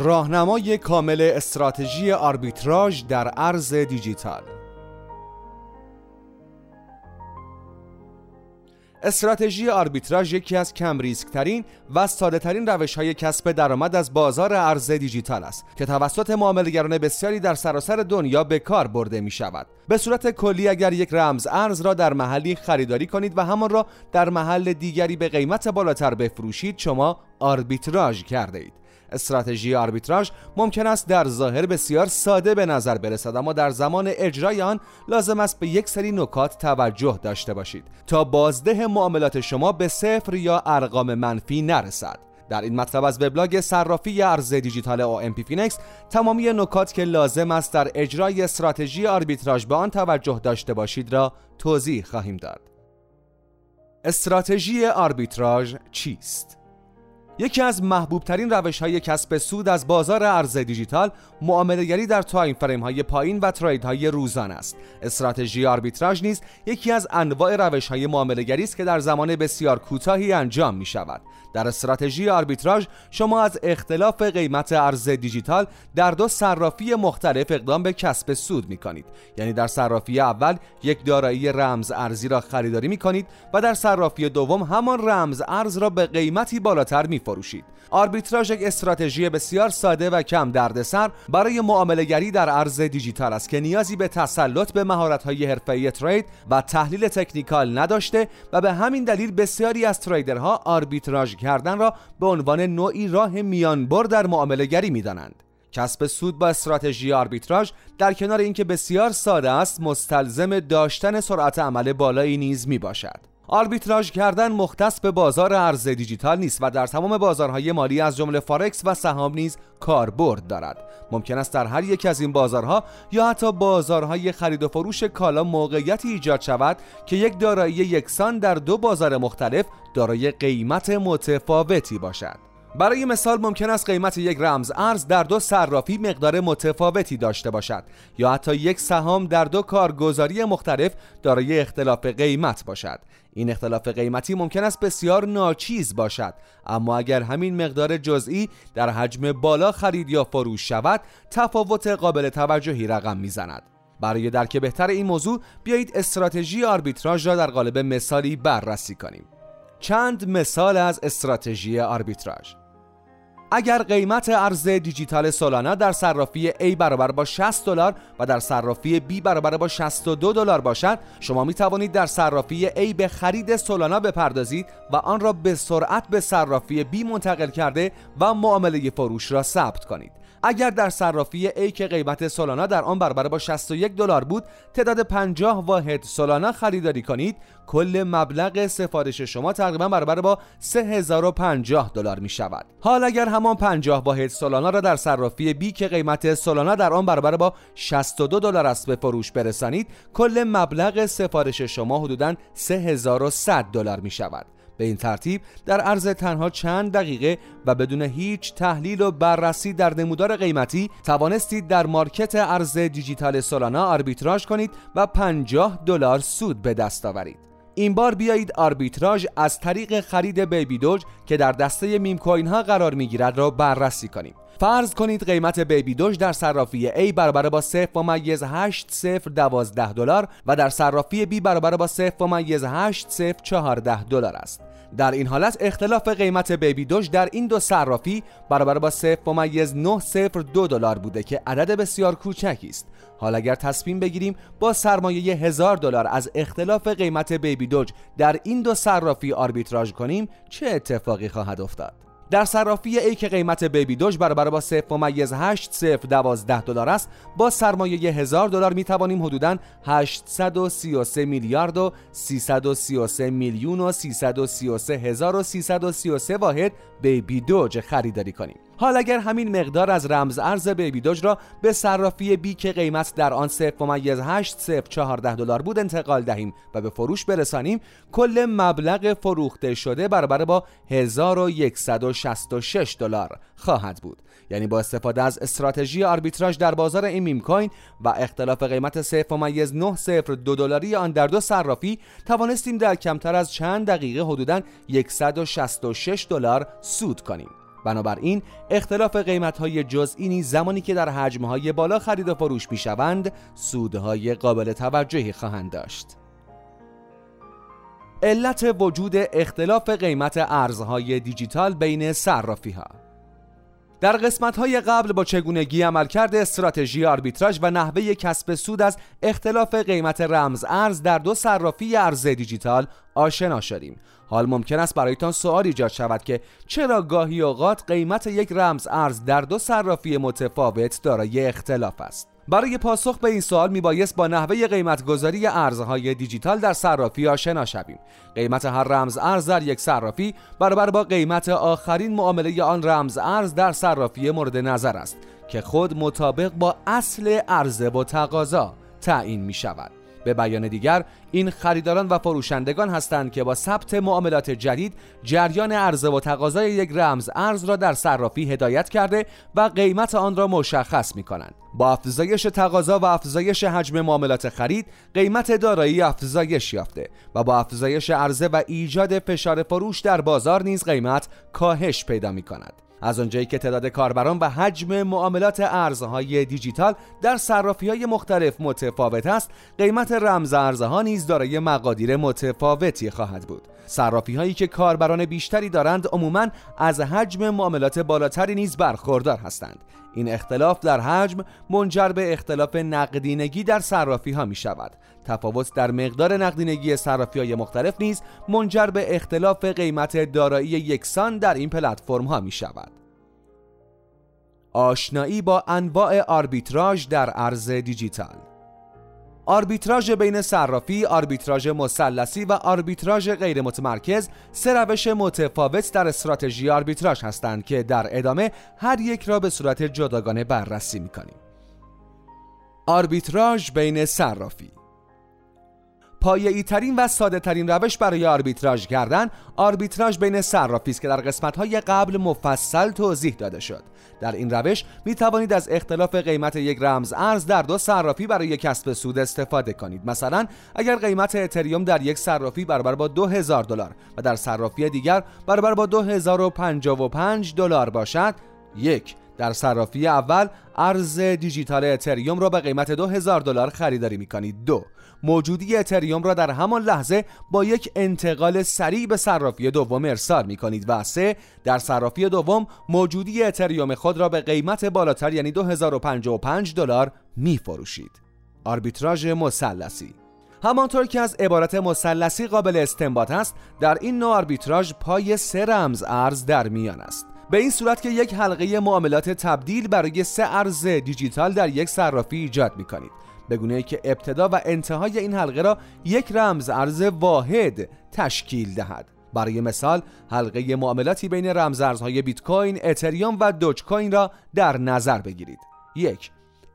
راهنمای کامل استراتژی آربیتراژ در ارز دیجیتال استراتژی آربیتراژ یکی از کم ریسک ترین و ساده ترین روش های کسب درآمد از بازار ارز دیجیتال است که توسط معاملهگران بسیاری در سراسر دنیا به کار برده می شود. به صورت کلی اگر یک رمز ارز را در محلی خریداری کنید و همان را در محل دیگری به قیمت بالاتر بفروشید شما آربیتراژ کرده اید. استراتژی آربیتراژ ممکن است در ظاهر بسیار ساده به نظر برسد اما در زمان اجرای آن لازم است به یک سری نکات توجه داشته باشید تا بازده معاملات شما به صفر یا ارقام منفی نرسد در این مطلب از وبلاگ صرافی ارز دیجیتال پی فینکس تمامی نکات که لازم است در اجرای استراتژی آربیتراژ به آن توجه داشته باشید را توضیح خواهیم داد. استراتژی آربیتراژ چیست؟ یکی از محبوب ترین روش های کسب سود از بازار ارز دیجیتال معاملهگری در time frame های پایین و trade های روزانه است. استراتژی آربیتراژ نیز یکی از انواع روش های معاملهگری است که در زمان بسیار کوتاهی انجام می شود در استراتژی آربیتراژ شما از اختلاف قیمت ارز دیجیتال در دو صرافی مختلف اقدام به کسب سود می کنید یعنی در صرافی اول یک دارایی رمز ارزی را خریداری می کنید و در صرافی دوم همان رمز ارز را به قیمتی بالاتر می فروشید آربیتراژ یک استراتژی بسیار ساده و کم دردسر برای معاملهگری در ارز دیجیتال است که نیازی به تسلط به مهارت‌های حرفه‌ای trade و تحلیل تکنیکال نداشته و به همین دلیل بسیاری از trader ها آربیتراژ کردن را به عنوان نوعی راه میانبر در معاملهگری می‌دانند. کسب سود با استراتژی آربیتراژ در کنار اینکه بسیار ساده است مستلزم داشتن سرعت عمل بالایی نیز می باشد. آربیتراژ کردن مختص به بازار ارز دیجیتال نیست و در تمام بازارهای مالی از جمله فارکس و سهام نیز کاربرد دارد. ممکن است در هر یک از این بازارها یا حتی بازارهای خرید و فروش کالا موقعیتی ایجاد شود که یک دارایی یکسان در دو بازار مختلف دارای قیمت متفاوتی باشد. برای مثال ممکن است قیمت یک رمز ارز در دو صرافی مقدار متفاوتی داشته باشد یا حتی یک سهام در دو کارگزاری مختلف دارای اختلاف قیمت باشد. این اختلاف قیمتی ممکن است بسیار ناچیز باشد اما اگر همین مقدار جزئی در حجم بالا خرید یا فروش شود تفاوت قابل توجهی رقم می‌زند. برای درک بهتر این موضوع بیایید استراتژی آربیتراژ را در قالب مثالی بررسی کنیم. چند مثال از استراتژی آربیتراژ؟ اگر قیمت ارز دیجیتال سولانا در صرافی A برابر با 60 دلار و در صرافی B برابر با 62 دلار باشد شما می توانید در صرافی A به خرید سولانا بپردازید و آن را به سرعت به صرافی B منتقل کرده و معامله فروش را ثبت کنید. اگر در صرافی A که قیمت سولانا در آن برابر با 61 دلار بود تعداد 50 واحد سولانا خریداری کنید کل مبلغ سفارش شما تقریبا برابر با 3050 دلار می شود. حال اگر همان 50 واحد سولانا را در صرافی B که قیمت سولانا در آن برابر با 62 دلار است به فروش برسانید کل مبلغ سفارش شما حدودا 3100 دلار می شود. به این ترتیب در عرض تنها چند دقیقه و بدون هیچ تحلیل و بررسی در نمودار قیمتی توانستید در market ارز دیجیتال سولانا آربیتراژ کنید و 50 دلار سود به دست آورید. این بار بیایید آربیتراژ از طریق خرید Baby Doge که در دسته meme coin ها قرار می گیرد را بررسی کنیم. فرض کنید قیمت Baby Doge در صرافی A برابر با 0 ممیز 8 0 12 دلار و در صرافی B برابر با 0 ممیز 8 0 14 دلار است. در این حالت اختلاف قیمت بیبی دوج در این دو صرافی برابر با 0.902 دلار بوده که عدد بسیار کوچکی است. حال اگر تصمیم بگیریم با سرمایه هزار دلار از اختلاف قیمت بیبی دوج در این دو صرافی آربیتراژ کنیم چه اتفاقی خواهد افتاد؟ در صرافی ای که قیمت بیبی دوج برابر با 0.8 دلار است. با سرمایه 1000 دلار می توانیم حدوداً 833 میلیارد و 333 میلیون و 333 هزار و 333 واحد بیبی دوج خریداری کنیم. حال اگر همین مقدار از رمز ارز بیبی دوج را به صرافی بی که قیمت در آن 0.8 دلار بود انتقال دهیم و به فروش برسانیم کل مبلغ فروخته شده برابر با 1166 دلار خواهد بود. یعنی با استفاده از استراتژی آربیتراژ در بازار این میم کوین و اختلاف قیمت 0.902 دلاری آن در دو صرافی توانستیم در کمتر از چند دقیقه حدوداً 166 دلار سود کنیم. بنابراین اختلاف قیمت های جزئی نیز زمانی که در حجم های بالا خرید و فروش می شوند سودهای قابل توجهی خواهند داشت. علت وجود اختلاف قیمت ارزهای دیجیتال بین صرافی ها در قسمت های قبل با چگونگی عملکرد استراتژی آربیتراژ و نحوه کسب سود از اختلاف قیمت رمز ارز در دو صرافی ارز دیجیتال آشنا شدیم. حال ممکن است برایتان سوال ایجاد شود که چرا گاهی اوقات قیمت یک رمز ارز در دو صرافی متفاوت دارای اختلاف است؟ برای پاسخ به این سوال میبایست با نحوه قیمتگذاری ارزهای دیجیتال در صرافی آشنا شویم. قیمت هر رمز ارز در یک صرافی برابر با قیمت آخرین معامله آن رمز ارز در صرافی مورد نظر است که خود مطابق با اصل عرضه و تقاضا تعیین می شود به بیان دیگر این خریداران و فروشندگان هستند که با ثبت معاملات جدید جریان عرضه و تقاضای یک رمز ارز را در صرافی هدایت کرده و قیمت آن را مشخص می کنند با افزایش تقاضا و افزایش حجم معاملات خرید قیمت دارایی افزایش یافته و با افزایش عرضه و ایجاد فشار فروش در بازار نیز قیمت کاهش پیدا می کند از آنجایی که تعداد کاربران و حجم معاملات ارزهای دیجیتال در صرافی های مختلف متفاوت است قیمت رمز ارزها نیز دارای مقادیر متفاوتی خواهد بود. صرافی هایی که کاربران بیشتری دارند عموما از حجم معاملات بالاتری نیز برخوردار هستند. این اختلاف در حجم منجر به اختلاف نقدینگی در صرافی ها می شود تفاوت در مقدار نقدینگی صرافی های مختلف نیز منجر به اختلاف قیمت دارایی یکسان در این پلتفرم ها می شود آشنایی با انواع آربیتراژ در ارز دیجیتال آربیتراژ بین صرافی، آربیتراژ مثلثی و آربیتراژ غیر متمرکز سه روش متفاوت در استراتژی آربیتراژ هستند که در ادامه هر یک را به صورت جداگانه بررسی می‌کنیم. آربیتراژ بین صرافی پایه‌ای ترین و ساده ترین روش برای آربیتراژ کردن آربیتراژ بین صرافی است که در قسمت های قبل مفصل توضیح داده شد. در این روش می توانید از اختلاف قیمت یک رمز ارز در دو صرافی برای کسب سود استفاده کنید. مثلا اگر قیمت اتریوم در یک صرافی برابر با 2000 دلار و در صرافی دیگر برابر با 2055 دلار باشد یک در صرافی اول ارز دیجیتال اتریوم را به قیمت 2000 دلار خریداری می کنید دو موجودی اتریوم را در همان لحظه با یک انتقال سریع به صرافی دوم ارسال می کنید و سه در صرافی دوم موجودی اتریوم خود را به قیمت بالاتر یعنی 2055 دلار می فروشید آربیتراژ مثلثی. همانطور که از عبارت مثلثی قابل استنباط است در این نوع آربیتراژ پای سه رمز ارز در میان است. به این صورت که یک حلقه معاملات تبدیل برای سه ارز دیجیتال در یک صرافی ایجاد می کنید بگونه که ابتدا و انتهای این حلقه را یک رمز ارز واحد تشکیل دهد برای مثال حلقه معاملاتی بین رمز ارزهای بیت کوین، اتریوم و دوج کوین را در نظر بگیرید. یک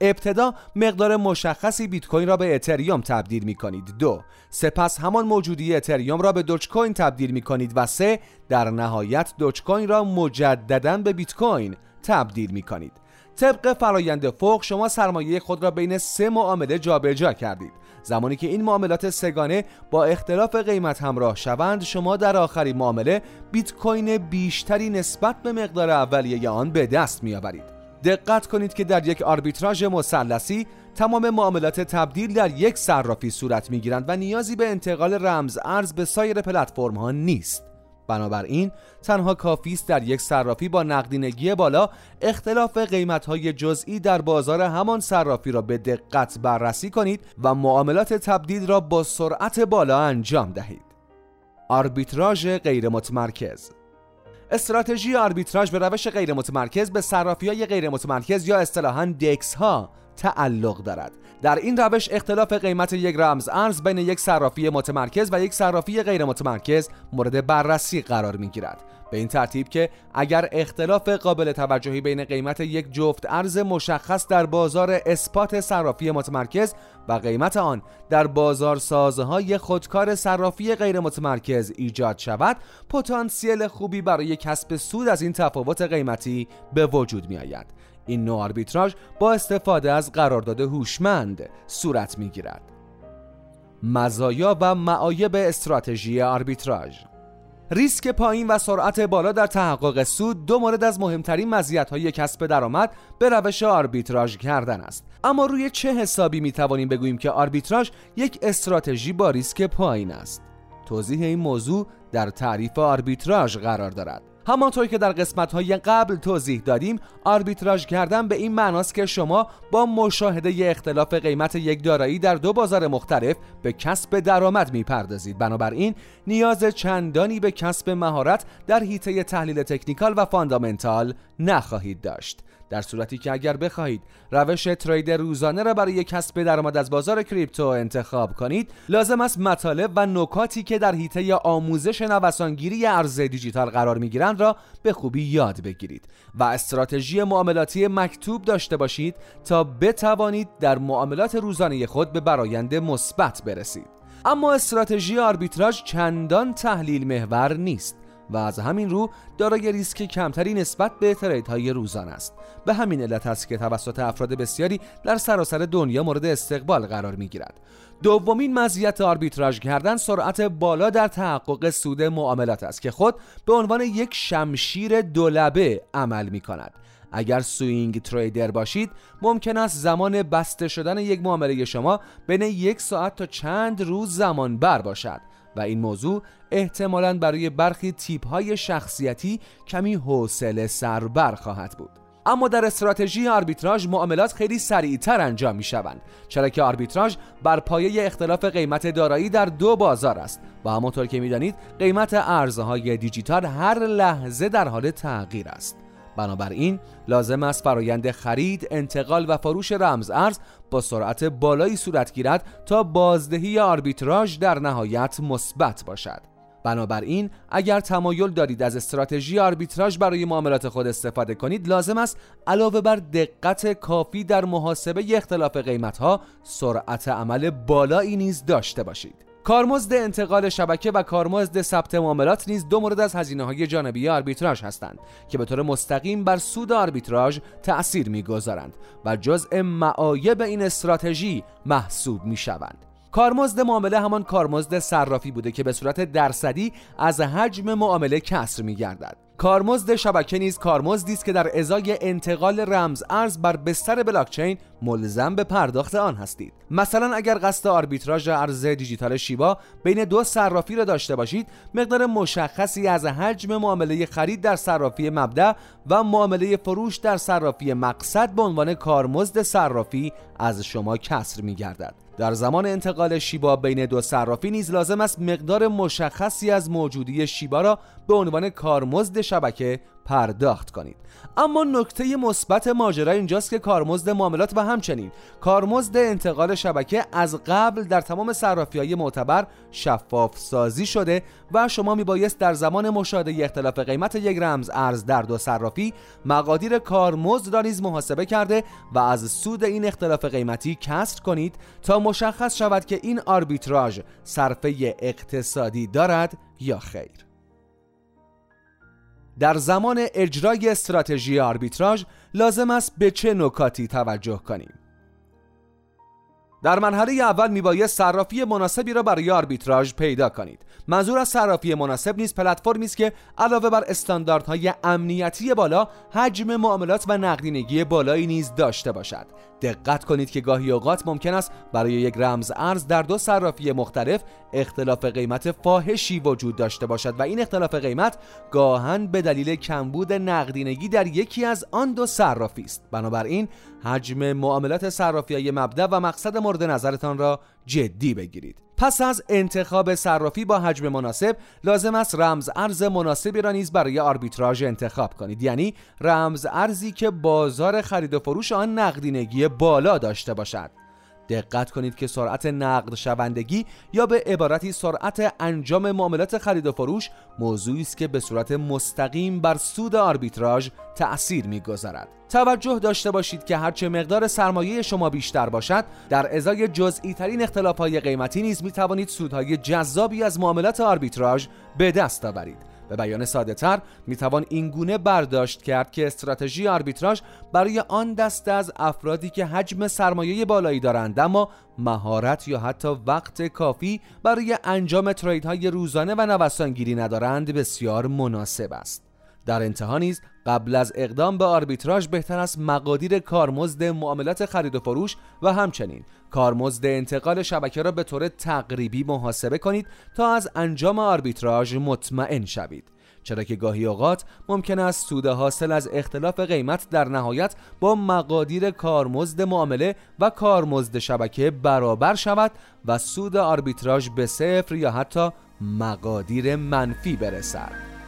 ابتدا مقدار مشخصی بیت کوین را به اتریوم تبدیل می کنید. دو سپس همان موجودی اتریوم را به دوج کوین تبدیل می کنید و سه در نهایت دوج کوین را مجددا به بیت کوین تبدیل می کنید. طبق فرایند فوق شما سرمایه خود را بین سه معامله جابجا کردید. زمانی که این معاملات سگانه با اختلاف قیمت همراه شوند شما در آخرین معامله بیت کوین بیشتری نسبت به مقدار اولیه آن به دست میآورید. دقت کنید که در یک آربیتراژ مثلثی تمام معاملات تبدیل در یک صرافی صورت می‌گیرند و نیازی به انتقال رمز ارز به سایر پلتفرم ها نیست. بنابراین تنها کافی است در یک صرافی با نقدینگی بالا اختلاف قیمت‌های جزئی در بازار همان صرافی را به دقت بررسی کنید و معاملات تبدیل را با سرعت بالا انجام دهید. آربیتراژ غیر متمرکز استراتژی آربیتراژ به روش غیر متمرکز به صرافی های غیر متمرکز یا اصطلاحاً دکس ها تعلق دارد. در این روش اختلاف قیمت یک رمز ارز بین یک صرافی متمرکز و یک صرافی غیر متمرکز مورد بررسی قرار می گیرد. به این ترتیب که اگر اختلاف قابل توجهی بین قیمت یک جفت ارز مشخص در بازار اثبات صرافی متمرکز و قیمت آن در بازار سازهای خودکار صرافی غیر متمرکز ایجاد شود پتانسیل خوبی برای کسب سود از این تفاوت قیمتی به وجود می آید. این نوع آربیتراژ با استفاده از قرارداد هوشمند صورت می گیرد. مزایا و معایب استراتژی آربیتراژ. ریسک پایین و سرعت بالا در تحقق سود دو مورد از مهمترین مزیت‌های کسب درآمد به روش آربیتراژ کردن است. اما روی چه حسابی می توانیم بگوییم که آربیتراژ یک استراتژی با ریسک پایین است؟ توضیح این موضوع در تعریف آربیتراژ قرار دارد. همانطور که در قسمت های قبل توضیح دادیم آربیتراژ کردن به این معناست که شما با مشاهده اختلاف قیمت یک دارایی در دو بازار مختلف به کسب درآمد می‌پردازید. بنابراین نیاز چندانی به کسب مهارت در حیطه تحلیل تکنیکال و فاندامنتال نخواهید داشت. در صورتی که اگر بخواهید روش ترید روزانه را برای کسب درآمد از بازار کریپتو انتخاب کنید لازم است مطالب و نکاتی که در حیطه آموزش نوسانگیری ارز دیجیتال قرار می‌گیرند را به خوبی یاد بگیرید و استراتژی معاملاتی مکتوب داشته باشید تا بتوانید در معاملات روزانه خود به برایند مثبت برسید. اما استراتژی آربیتراژ چندان تحلیل محور نیست. و از همین رو دارای ریسک کمتری نسبت به های روزانه است. به همین علت است که توسط افراد بسیاری در سراسر دنیا مورد استقبال قرار می گیرد دومین مزیت آربیتراژ کردن سرعت بالا در تحقق سود معاملات است که خود به عنوان یک شمشیر دولبه عمل می کند اگر swing trader باشید ممکن است زمان بسته شدن یک معامله شما بین یک ساعت تا چند روز زمان بر باشد. و این موضوع احتمالا برای برخی تیپ های شخصیتی کمی حوصله سربر خواهد بود. اما در استراتژی آربیتراژ معاملات خیلی سریعتر انجام می شوند چرا که آربیتراژ بر پایه اختلاف قیمت دارایی در دو بازار است و همونطور که می‌دانید قیمت ارزهای دیجیتال هر لحظه در حال تغییر است. بنابراین لازم است فرایند خرید، انتقال و فروش رمز ارز با سرعت بالایی صورت گیرد تا بازدهی آربیتراژ در نهایت مثبت باشد. بنابراین اگر تمایل دارید از استراتژی آربیتراژ برای معاملات خود استفاده کنید لازم است علاوه بر دقت کافی در محاسبه اختلاف قیمتها سرعت عمل بالایی نیز داشته باشید کارمزد انتقال شبکه و کارمزد ثبت معاملات نیز دو مورد از هزینه های جانبی آربیتراژ هستند که به طور مستقیم بر سود آربیتراژ تأثیر می‌گذارند و جزء معایب این استراتژی محسوب می شوند. کارمزد معامله همان کارمزد صرافی بوده که به صورت درصدی از حجم معامله کسر می گردد. کارمزد شبکه نیز کارمزدی است که در ازای انتقال رمز ارز بر بستر بلاکچین ملزم به پرداخت آن هستید. مثلا اگر قصد آربیتراژ ارز دیجیتال شیبا بین دو صرافی را داشته باشید مقدار مشخصی از حجم معامله خرید در صرافی مبدا و معامله فروش در صرافی مقصد به عنوان کارمزد صرافی از شما کسر می گردد در زمان انتقال شیبا بین دو صرافی نیز لازم است مقدار مشخصی از موجودی شیبا را به عنوان کارمزد شبکه پرداخت کنید. اما نکته مثبت ماجرا اینجاست که کارمزد معاملات و همچنین کارمزد انتقال شبکه از قبل در تمام صرافی های معتبر شفاف سازی شده و شما میبایست در زمان مشاهده اختلاف قیمت یک رمز ارز در دو صرافی مقادیر کارمزد را نیز محاسبه کرده و از سود این اختلاف قیمتی کسر کنید تا مشخص شود که این آربیتراژ صرفه اقتصادی دارد یا خیر. در زمان اجرای استراتژی آربیتراژ لازم است به چه نکاتی توجه کنیم؟ در مرحله اول میبایست صرافی مناسبی را برای آربیتراژ پیدا کنید. منظور از صرافی مناسب نیز پلتفرمی است که علاوه بر استانداردهای امنیتی بالا حجم معاملات و نقدینگی بالایی نیز داشته باشد. دقت کنید که گاهی اوقات ممکن است برای یک رمز ارز در دو صرافی مختلف اختلاف قیمت فاحشی وجود داشته باشد و این اختلاف قیمت گاهن به دلیل کمبود نقدینگی در یکی از آن دو صرافی است. بنابراین حجم معاملات صرافی های مبدا و مقصد مورد نظرتان را جدی بگیرید. پس از انتخاب صرافی با حجم مناسب لازم است رمز ارز مناسبی را نیز برای آربیتراژ انتخاب کنید. یعنی رمز ارزی که بازار خرید و فروش آن نقدینگی بالا داشته باشد. دقت کنید که سرعت نقد شوندگی یا به عبارتی سرعت انجام معاملات خرید و فروش موضوعی است که به صورت مستقیم بر سود آربیتراژ تأثیر می‌گذارد. توجه داشته باشید که هرچه مقدار سرمایه شما بیشتر باشد در ازای جزئی ترین اختلاف قیمتی نیز می توانید سودهای جذابی از معاملات آربیتراژ به دست آورید به بیان ساده تر می توان این گونه برداشت کرد که استراتژی آربیتراژ برای آن دسته از افرادی که حجم سرمایه بالایی دارند اما مهارت یا حتی وقت کافی برای انجام تریدهای روزانه و نوسانگیری ندارند بسیار مناسب است. در انتها نیز قبل از اقدام به آربیتراژ بهتر است مقادیر کارمزد معاملات خرید و فروش و همچنین کارمزد انتقال شبکه را به طور تقریبی محاسبه کنید تا از انجام آربیتراژ مطمئن شوید. چرا که گاهی اوقات ممکن است سود حاصل از اختلاف قیمت در نهایت با مقادیر کارمزد معامله و کارمزد شبکه برابر شود و سود آربیتراژ به صفر یا حتی مقادیر منفی برسد.